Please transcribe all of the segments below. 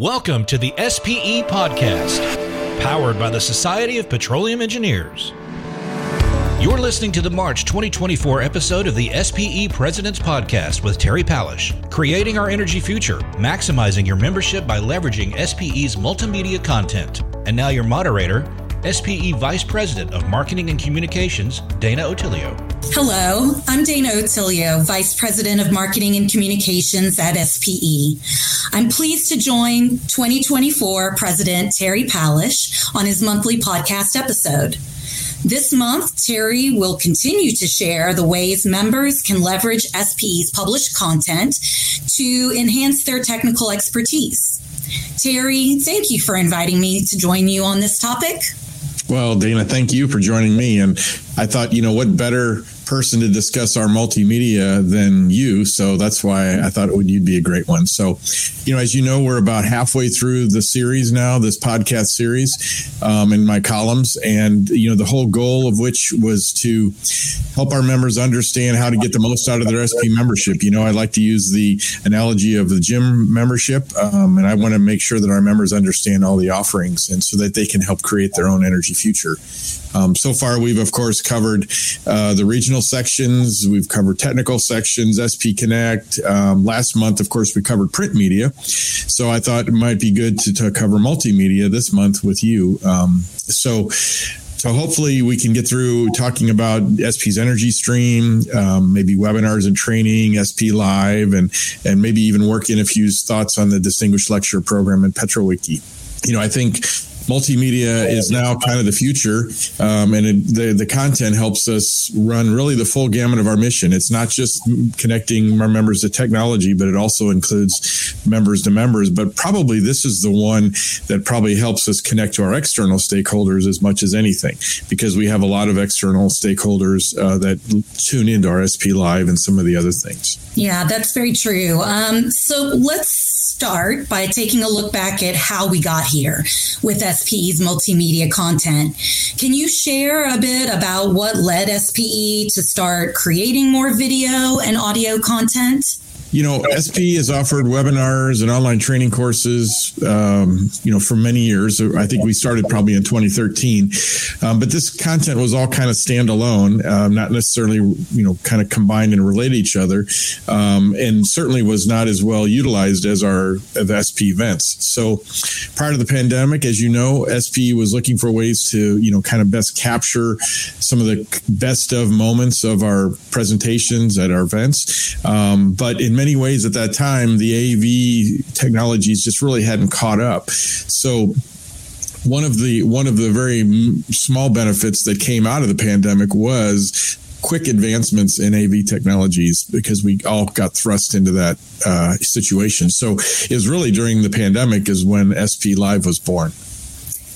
Welcome to the SPE Podcast, powered by the Society of Petroleum Engineers. You're listening to the March 2024 episode of the SPE President's Podcast with Terry Palisch, creating our energy future, maximizing your membership by leveraging SPE's multimedia content. And now, your moderator, SPE Vice President of Marketing and Communications, Dana Otilio. Hello, I'm Dana Otilio, Vice President of Marketing and Communications at SPE. I'm pleased to join 2024 President Terry Palisch on his monthly podcast episode. This month, Terry will continue to share the ways members can leverage SPE's published content to enhance their technical expertise. Terry, thank you for inviting me to join you on this topic. Well, Dana, thank you for joining me. And I thought, you know, what better person to discuss our multimedia than you. So that's why I thought would, you'd be a great one. So, you know, as you know, we're about halfway through the series now, this podcast series um, in my columns. And, you know, the whole goal of which was to help our members understand how to get the most out of their SP membership. You know, I like to use the analogy of the gym membership. Um, and I want to make sure that our members understand all the offerings and so that they can help create their own energy future. Um, so far, we've, of course, covered uh, the regional sections. We've covered technical sections, SP Connect. Um, last month, of course, we covered print media. So I thought it might be good to, to cover multimedia this month with you. Um, so so hopefully we can get through talking about SP's energy stream, um, maybe webinars and training, SP Live, and and maybe even work in a few thoughts on the distinguished lecture program in PetroWiki. You know, I think multimedia is now kind of the future, um, and it, the the content helps us run really the full gamut of our mission. It's not just connecting our members to technology, but it also includes members to members. But probably this is the one that probably helps us connect to our external stakeholders as much as anything, because we have a lot of external stakeholders uh, that tune into our SP Live and some of the other things. Yeah, that's very true. Um, so let's start by taking a look back at how we got here with SPE's multimedia content. Can you share a bit about what led SPE to start creating more video and audio content? You know, SP has offered webinars and online training courses, um, you know, for many years. I think we started probably in 2013, um, but this content was all kind of standalone, um, not necessarily, you know, kind of combined and relate each other, um, and certainly was not as well utilized as our the SP events. So, prior to the pandemic, as you know, SP was looking for ways to, you know, kind of best capture some of the best of moments of our presentations at our events, um, but in many ways at that time, the AV technologies just really hadn't caught up. So one of the one of the very small benefits that came out of the pandemic was quick advancements in AV technologies because we all got thrust into that uh, situation. So it was really during the pandemic is when SP Live was born.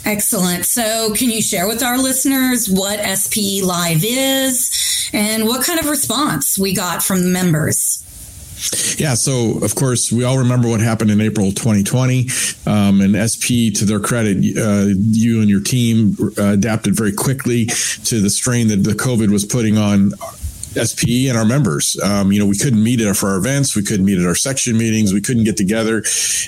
Excellent. So, can you share with our listeners what SP Live is and what kind of response we got from the members? Yeah, so of course we all remember what happened in April 2020, um, and SP, to their credit, uh, you and your team uh, adapted very quickly to the strain that the COVID was putting on SPE and our members. Um, you know, we couldn't meet for our events, we couldn't meet at our section meetings, we couldn't get together,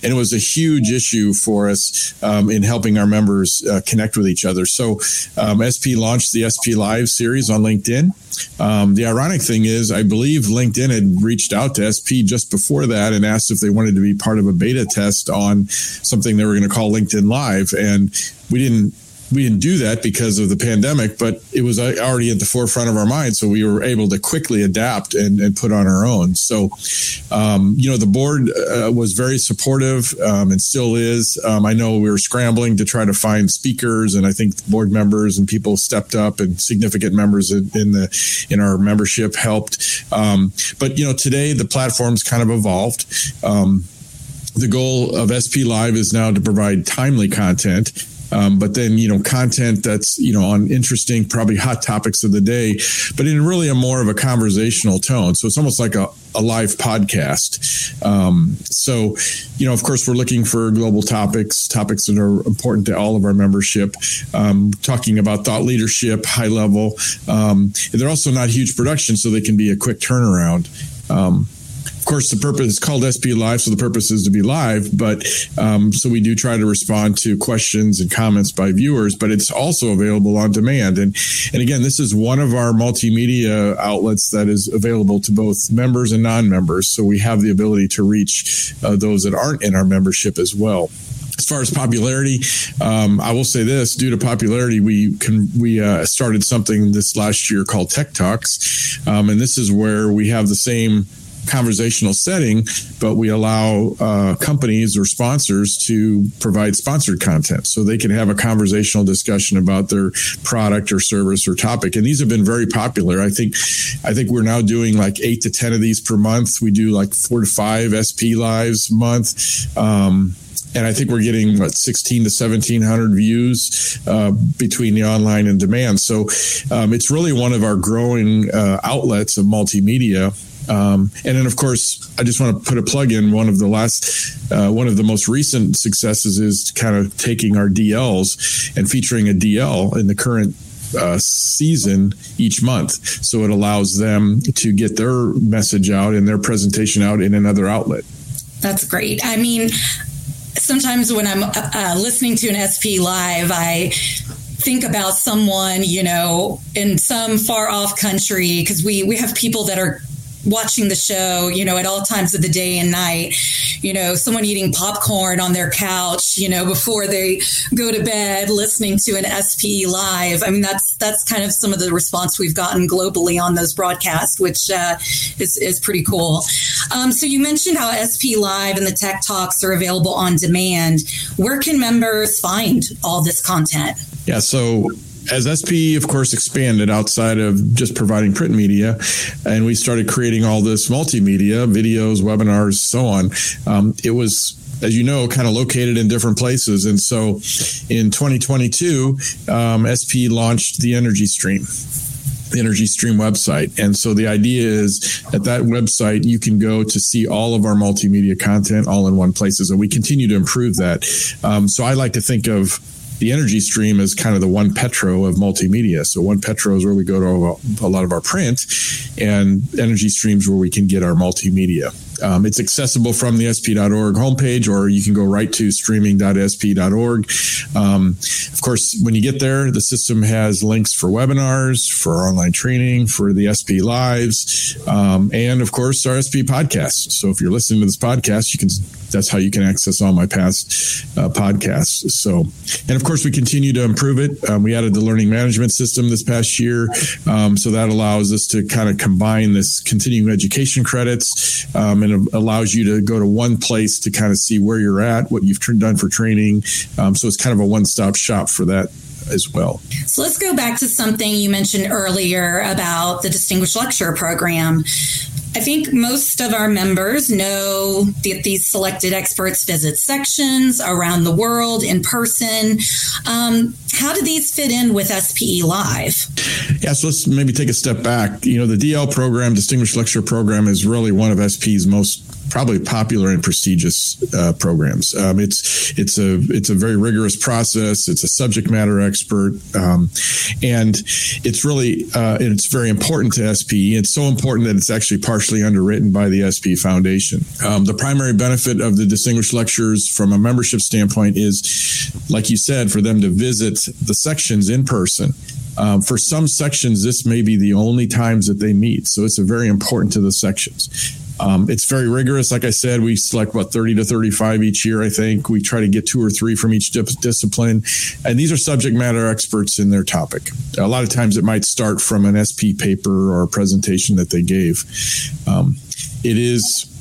and it was a huge issue for us um, in helping our members uh, connect with each other. So, um, SP launched the SP Live series on LinkedIn. Um, the ironic thing is, I believe LinkedIn had reached out to SP just before that and asked if they wanted to be part of a beta test on something they were going to call LinkedIn Live, and we didn't we didn't do that because of the pandemic, but it was already at the forefront of our mind. So we were able to quickly adapt and, and put on our own. So, um, you know, the board uh, was very supportive um, and still is. Um, I know we were scrambling to try to find speakers, and I think board members and people stepped up, and significant members in, in the in our membership helped. Um, but you know, today the platform's kind of evolved um, the goal of SP Live is now to provide timely content um, but then, you know, content that's, you know, on interesting, probably hot topics of the day, but in really a more of a conversational tone. So it's almost like a, a live podcast. Um, so, you know, of course, we're looking for global topics, topics that are important to all of our membership, um, talking about thought leadership, high level. Um, they're also not huge production, so they can be a quick turnaround. Um, course, the purpose is called SP Live, so the purpose is to be live. But um, so we do try to respond to questions and comments by viewers, but it's also available on demand. And and again, this is one of our multimedia outlets that is available to both members and non-members. So we have the ability to reach uh, those that aren't in our membership as well as far as popularity, um, I will say this: due to popularity, we can we uh, started something this last year called Tech Talks, um, and this is where we have the same conversational setting, but we allow uh, companies or sponsors to provide sponsored content so they can have a conversational discussion about their product or service or topic. And these have been very popular. I think, I think we're now doing like eight to 10 of these per month. We do like four to five SP lives a month. Um, and I think we're getting what 16 to 1700 views uh, between the online and demand. So um, it's really one of our growing uh, outlets of multimedia. Um, and then, of course, I just want to put a plug in. One of the last, uh, one of the most recent successes is kind of taking our DLs and featuring a DL in the current uh, season each month. So it allows them to get their message out and their presentation out in another outlet. That's great. I mean, sometimes when I'm uh, listening to an SP live, I think about someone, you know, in some far off country because we we have people that are watching the show, you know, at all times of the day and night, you know, someone eating popcorn on their couch, you know, before they go to bed, listening to an SPE live. I mean, that's, that's kind of some of the response we've gotten globally on those broadcasts, which uh, is, is pretty cool. Um, so you mentioned how SP Live and the Tech Talks are available on demand. Where can members find all this content? Yeah, so as SP, of course, expanded outside of just providing print media, and we started creating all this multimedia, videos, webinars, so on. Um, it was as you know, kind of located in different places. And so in 2022, um, SP launched the Energy Stream. The Energy Stream website. And so the idea is at that website, you can go to see all of our multimedia content all in one place. And we continue to improve that. Um, so I like to think of the energy stream is kind of the OnePetro of multimedia. So OnePetro is where we go to a lot of our print, and energy streams where we can get our multimedia. Um, it's accessible from the sp.org homepage, or you can go right to streaming.sp.org. Um, of course, when you get there, the system has links for webinars, for online training, for the SP Lives, um, and of course, our SP podcast. So if you're listening to this podcast, you can that's how you can access all my past uh, podcasts. So, and of course, we continue to improve it. Um, we added the learning management system this past year. Um, so that allows us to kind of combine this continuing education credits um, and allows you to go to one place to kind of see where you're at, what you've done for training. Um, so it's kind of a one stop shop for that as well. So let's go back to something you mentioned earlier about the Distinguished Lecturer Program. I think most of our members know that these selected experts visit sections around the world in person. Um, how do these fit in with SPE Live? Yeah, so let's maybe take a step back. You know, the DL program, Distinguished Lecturer Program, is really one of SP's most probably popular and prestigious uh, programs. Um, it's it's a it's a very rigorous process. It's a subject matter expert, um, and it's really uh, and it's very important to SPE. It's so important that it's actually partially underwritten by the SP Foundation. Um, the primary benefit of the distinguished lectures from a membership standpoint is, like you said, for them to visit the sections in person. Um, for some sections, this may be the only times that they meet. So it's very important to the sections. Um, it's very rigorous. Like I said, we select about 30 to 35 each year, I think. We try to get two or three from each discipline. And these are subject matter experts in their topic. A lot of times it might start from an SP paper or a presentation that they gave. Um, it is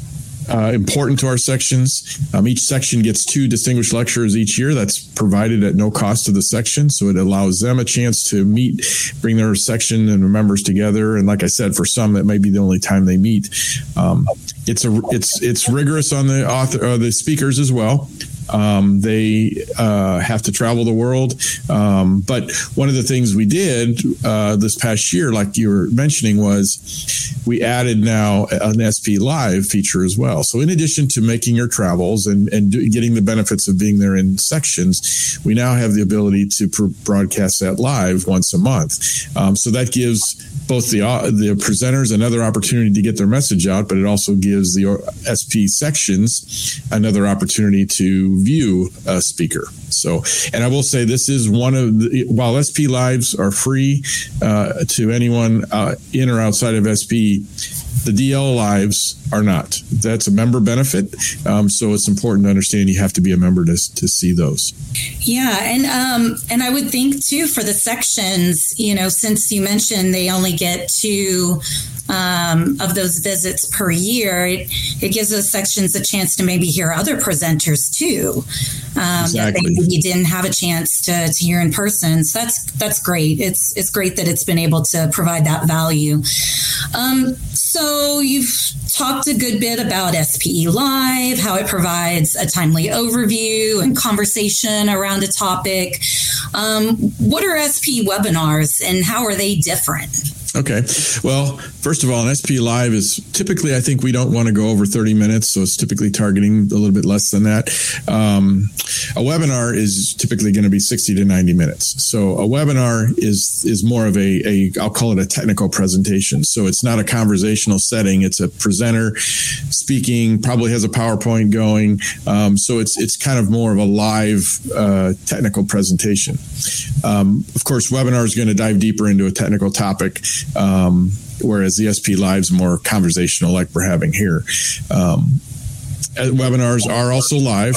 uh, important to our sections. Um, each section gets two distinguished lecturers each year. That's provided at no cost to the section, so it allows them a chance to meet, bring their section and members together. And like I said, for some, that may be the only time they meet. Um, it's a it's it's rigorous on the author uh, the speakers as well. Um, they uh, have to travel the world. Um, but one of the things we did uh, this past year, like you were mentioning, was we added now an SP Live feature as well. So in addition to making your travels and, and do, getting the benefits of being there in sections, we now have the ability to pr- broadcast that live once a month. Um, so that gives both the uh, the presenters another opportunity to get their message out, but it also gives the SP sections another opportunity to view a speaker. So, and I will say this is one of the, while SP lives are free uh, to anyone uh, in or outside of SP, the DL lives are not. That's a member benefit. Um, so it's important to understand you have to be a member to, to see those. Yeah. And, um, and I would think too for the sections, you know, since you mentioned they only get two um, of those visits per year, it, it gives those sections a chance to maybe hear other presenters too um, exactly. that they didn't have a chance to, to hear in person. So that's that's great. It's it's great that it's been able to provide that value. Um, so you've talked a good bit about SPE Live, how it provides a timely overview and conversation around a topic. Um, what are SP webinars and how are they different? Okay. Well, first of all, an SP Live is typically, I think we don't want to go over 30 minutes. So it's typically targeting a little bit less than that. Um, a webinar is typically going to be 60 to 90 minutes. So a webinar is, is more of a, a, I'll call it a technical presentation. So it's not a conversational setting. It's a presenter speaking, probably has a PowerPoint going. Um, so it's, it's kind of more of a live uh, technical presentation. Um, of course, webinar is going to dive deeper into a technical topic. Um, whereas ESP SP Live's more conversational, like we're having here. Um, uh, webinars are also live.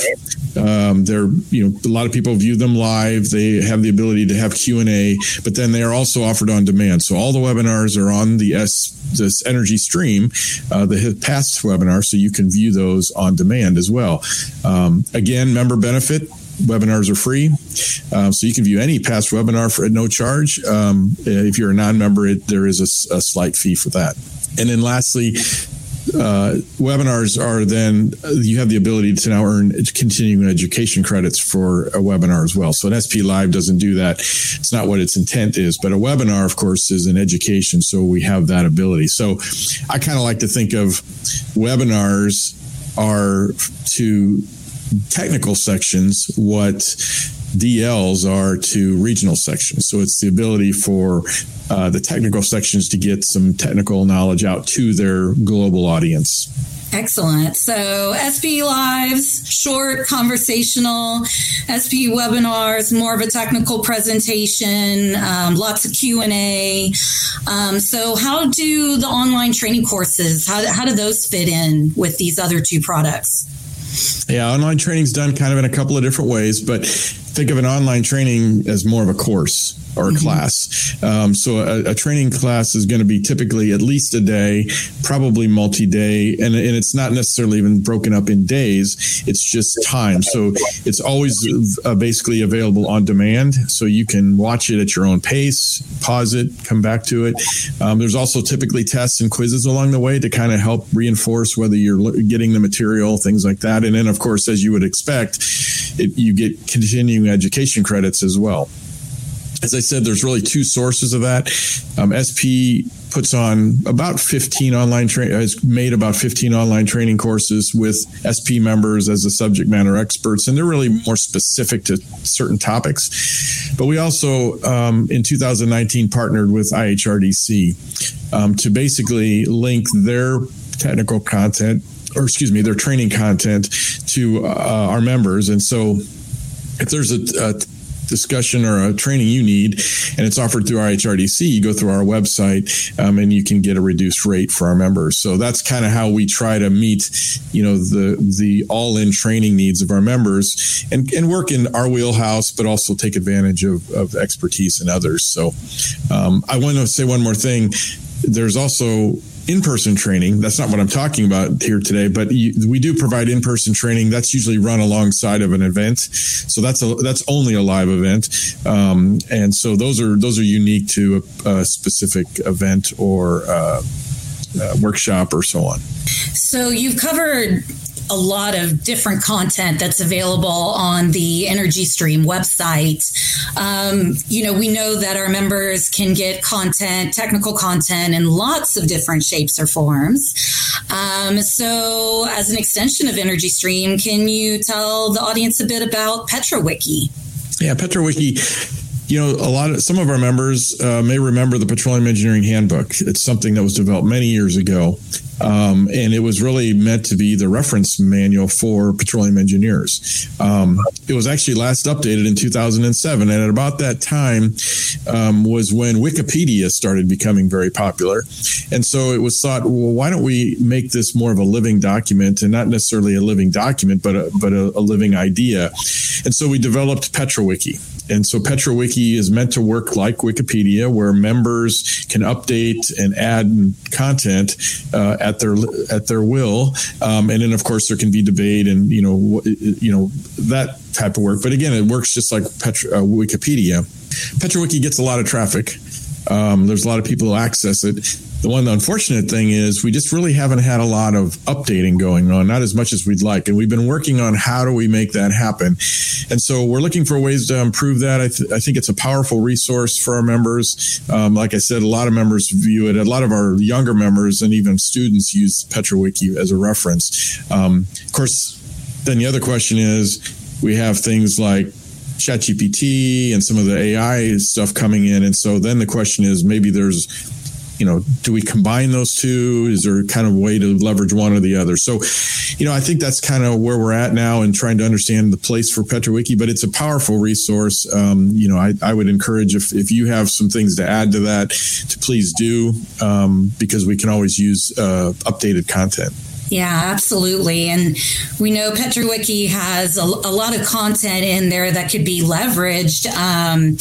Um, they're you know a lot of people view them live. They have the ability to have Q and A, but then they are also offered on demand. So all the webinars are on the S this Energy Stream, uh, the past webinar, so you can view those on demand as well. Um, again, member benefit webinars are free. Uh, so you can view any past webinar for at no charge. Um, if you're a non-member, there is a, a, slight fee for that. And then lastly, uh, webinars are then you have the ability to now earn continuing education credits for a webinar as well. So an SP Live doesn't do that. It's not what its intent is, but a webinar, of course, is an education. So we have that ability. So I kind of like to think of webinars are to technical sections what DLs are to regional sections. So it's the ability for uh, the technical sections to get some technical knowledge out to their global audience. Excellent. So SP Lives, short conversational, SP webinars, more of a technical presentation, um, lots of Q and A. Um, so how do the online training courses, how, how do those fit in with these other two products? Yeah, online training is done kind of in a couple of different ways, but think of an online training as more of a course or a mm-hmm. class. Um, so a, a, training class is going to be typically at least a day, probably multi-day, and, and it's not necessarily even broken up in days. It's just time. So it's always uh, basically available on demand. So you can watch it at your own pace, pause it, come back to it. Um, there's also typically tests and quizzes along the way to kind of help reinforce whether you're getting the material, things like that. And then, of course, as you would expect, it, you get continuing education credits as well as I said, there's really two sources of that. Um, SP puts on about 15 online train has made about 15 online training courses with SP members as the subject matter experts, and they're really more specific to certain topics. But we also um, in 2019 partnered with IHRDC um, to basically link their technical content or excuse me, their training content to uh, our members. And so if there's a, a discussion or a training you need, and it's offered through IHRDC, you go through our website um, and you can get a reduced rate for our members. So that's kind of how we try to meet, you know, the the all in training needs of our members and, and work in our wheelhouse, but also take advantage of, of expertise in others. So um, I want to say one more thing. There's also in-person training. That's not what I'm talking about here today, but you, we do provide in-person training. That's usually run alongside of an event, so that's a that's only a live event, um, and so those are those are unique to a, a specific event or uh, uh, workshop or so on. So you've covered a lot of different content that's available on the Energy Stream website. Um, you know, we know that our members can get content, technical content, in lots of different shapes or forms. Um, so, as an extension of Energy Stream, can you tell the audience a bit about PetroWiki? Yeah, PetroWiki you know, a lot of some of our members uh, may remember the Petroleum Engineering Handbook. It's something that was developed many years ago, um, and it was really meant to be the reference manual for petroleum engineers. Um, it was actually last updated in 2007, and at about that time um, was when Wikipedia started becoming very popular, and so it was thought, well, why don't we make this more of a living document, and not necessarily a living document, but a, but a, a living idea, and so we developed PetroWiki. And so PetroWiki is meant to work like Wikipedia, where members can update and add content uh, at their at their will. Um, and then, of course, there can be debate and you know you know that type of work. But again, it works just like Petro, uh, Wikipedia. PetroWiki gets a lot of traffic. Um, there's a lot of people who access it. The one unfortunate thing is we just really haven't had a lot of updating going on, not as much as we'd like. And we've been working on how do we make that happen. And so we're looking for ways to improve that. I, th- I think it's a powerful resource for our members. Um, like I said, a lot of members view it. A lot of our younger members and even students use PetroWiki as a reference. Um, of course, then the other question is we have things like ChatGPT and some of the AI stuff coming in. And so then the question is maybe there's you know, do we combine those two? Is there kind of a way to leverage one or the other? So, you know, I think that's kind of where we're at now and trying to understand the place for PetroWiki, but it's a powerful resource. Um, you know, I, I would encourage if, if you have some things to add to that, to please do, um, because we can always use uh, updated content. Yeah, absolutely. And we know PetroWiki has a, a, lot of content in there that could be leveraged. Um,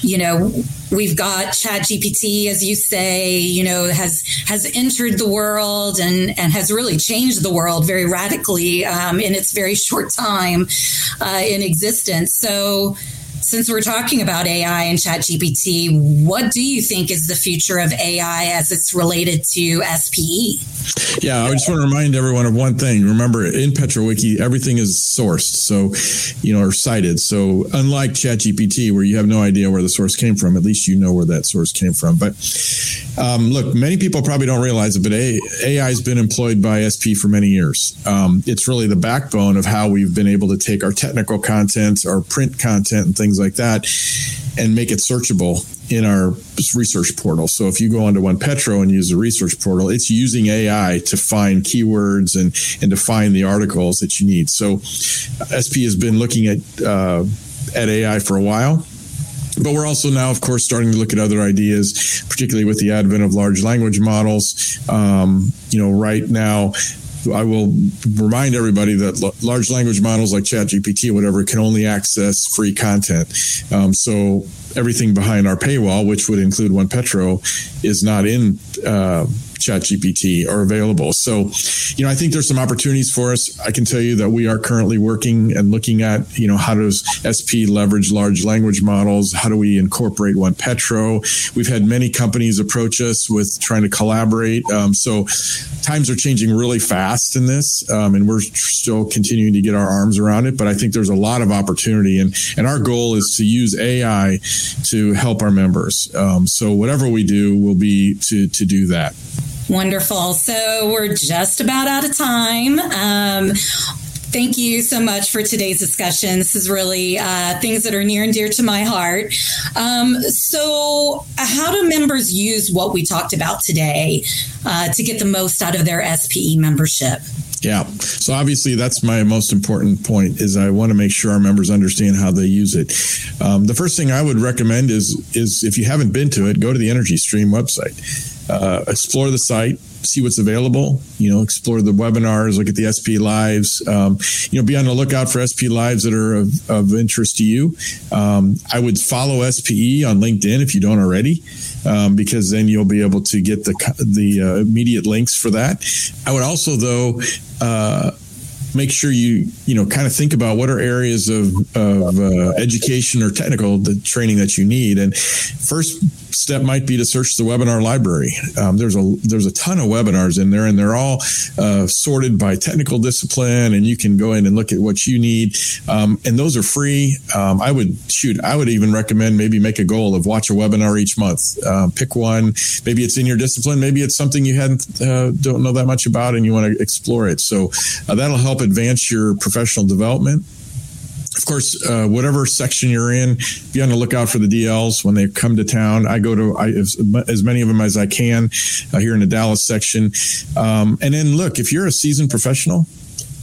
you know, we've got ChatGPT, as you say, you know, has has entered the world and and has really changed the world very radically um, in its very short time uh, in existence. So since we're talking about AI and ChatGPT, what do you think is the future of AI as it's related to SPE? Yeah, I just want to remind everyone of one thing. Remember, in PetroWiki, everything is sourced, so you know, or cited. So unlike ChatGPT, where you have no idea where the source came from, at least you know where that source came from. But um, look, many people probably don't realize it, but AI has been employed by SP for many years. Um, it's really the backbone of how we've been able to take our technical content, our print content, and things things like that, and make it searchable in our research portal. So if you go onto OnePetro and use the research portal, it's using AI to find keywords and and to find the articles that you need. So SP has been looking at uh, at AI for a while. But we're also now, of course, starting to look at other ideas, particularly with the advent of large language models. Um, you know, right now, I will remind everybody that large language models like ChatGPT or whatever can only access free content. Um, so everything behind our paywall, which would include OnePetro, is not in uh, ChatGPT are available. So, you know, I think there's some opportunities for us. I can tell you that we are currently working and looking at, you know, how does SP leverage large language models? How do we incorporate OnePetro? We've had many companies approach us with trying to collaborate. Um, so, times are changing really fast in this, um, and we're still continuing to get our arms around it. But I think there's a lot of opportunity, and and our goal is to use AI to help our members. Um, so, whatever we do will be to to do that. Wonderful. So we're just about out of time. Um, thank you so much for today's discussion. This is really uh, things that are near and dear to my heart. Um, so, how do members use what we talked about today uh, to get the most out of their SPE membership? Yeah. So obviously that's my most important point is I want to make sure our members understand how they use it. Um, the first thing I would recommend is is if you haven't been to it, go to the Energy Stream website uh, explore the site, see what's available. You know, explore the webinars, look at the SP lives. Um, you know, be on the lookout for SP lives that are of, of interest to you. Um, I would follow SPE on LinkedIn if you don't already, um, because then you'll be able to get the the uh, immediate links for that. I would also though. Uh, make sure you you know kind of think about what are areas of, of uh, education or technical the training that you need and first step might be to search the webinar library. Um, there's a there's a ton of webinars in there, and they're all uh, sorted by technical discipline, and you can go in and look at what you need. Um, and those are free. Um, I would shoot. I would even recommend maybe make a goal of watch a webinar each month. Uh, pick one. Maybe it's in your discipline. Maybe it's something you hadn't uh, don't know that much about, and you want to explore it. So uh, that'll help advance your professional development. Of course, uh, whatever section you're in, be on the lookout for the DLs when they come to town. I go to I, as, as, many of them as I can uh, here in the Dallas section. Um, and then look, if you're a seasoned professional,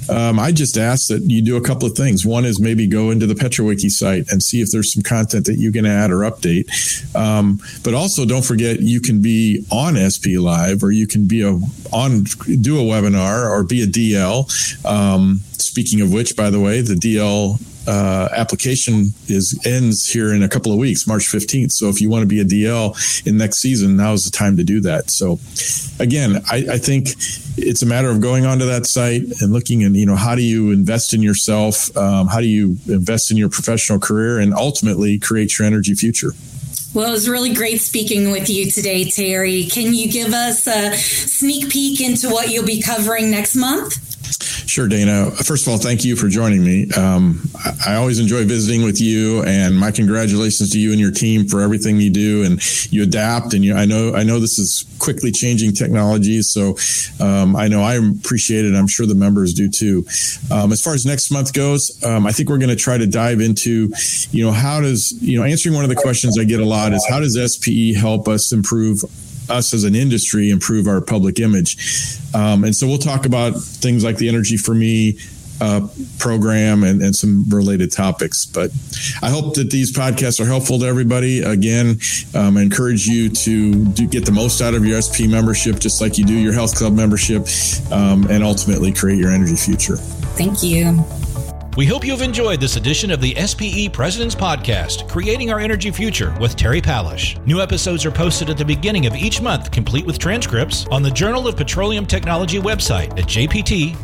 um, I just ask that you do a couple of things. One is maybe go into the PetroWiki site and see if there's some content that you can add or update. Um, but also, don't forget you can be on SP Live or you can be a on do a webinar or be a DL. Um, speaking of which, by the way, the DL uh, application is ends here in a couple of weeks, March 15th. So if you want to be a DL in next season, now is the time to do that. So again, I, I think it's a matter of going onto that site and looking and you know how do you invest in yourself, um, how do you invest in your professional career, and ultimately create your energy future. Well, it was really great speaking with you today, Terry. Can you give us a sneak peek into what you'll be covering next month? Sure, Dana. First of all, thank you for joining me. Um, I always enjoy visiting with you, and my congratulations to you and your team for everything you do. And you adapt, and you, I know I know this is quickly changing technology, so um, I know I appreciate it. I'm sure the members do too. Um, as far as next month goes, um, I think we're going to try to dive into, you know, how does you know answering one of the questions I get a lot is how does SPE help us improve us as an industry improve our public image. Um, and so we'll talk about things like the Energy4me uh, program and, and some related topics. But I hope that these podcasts are helpful to everybody. Again, um, I encourage you to do, get the most out of your SP membership, just like you do your health club membership, um, and ultimately create your energy future. Thank you. We hope you've enjoyed this edition of the SPE President's Podcast, Creating Our Energy Future with Terry Palisch. New episodes are posted at the beginning of each month, complete with transcripts, on the Journal of Petroleum Technology website at jpt.spe.org.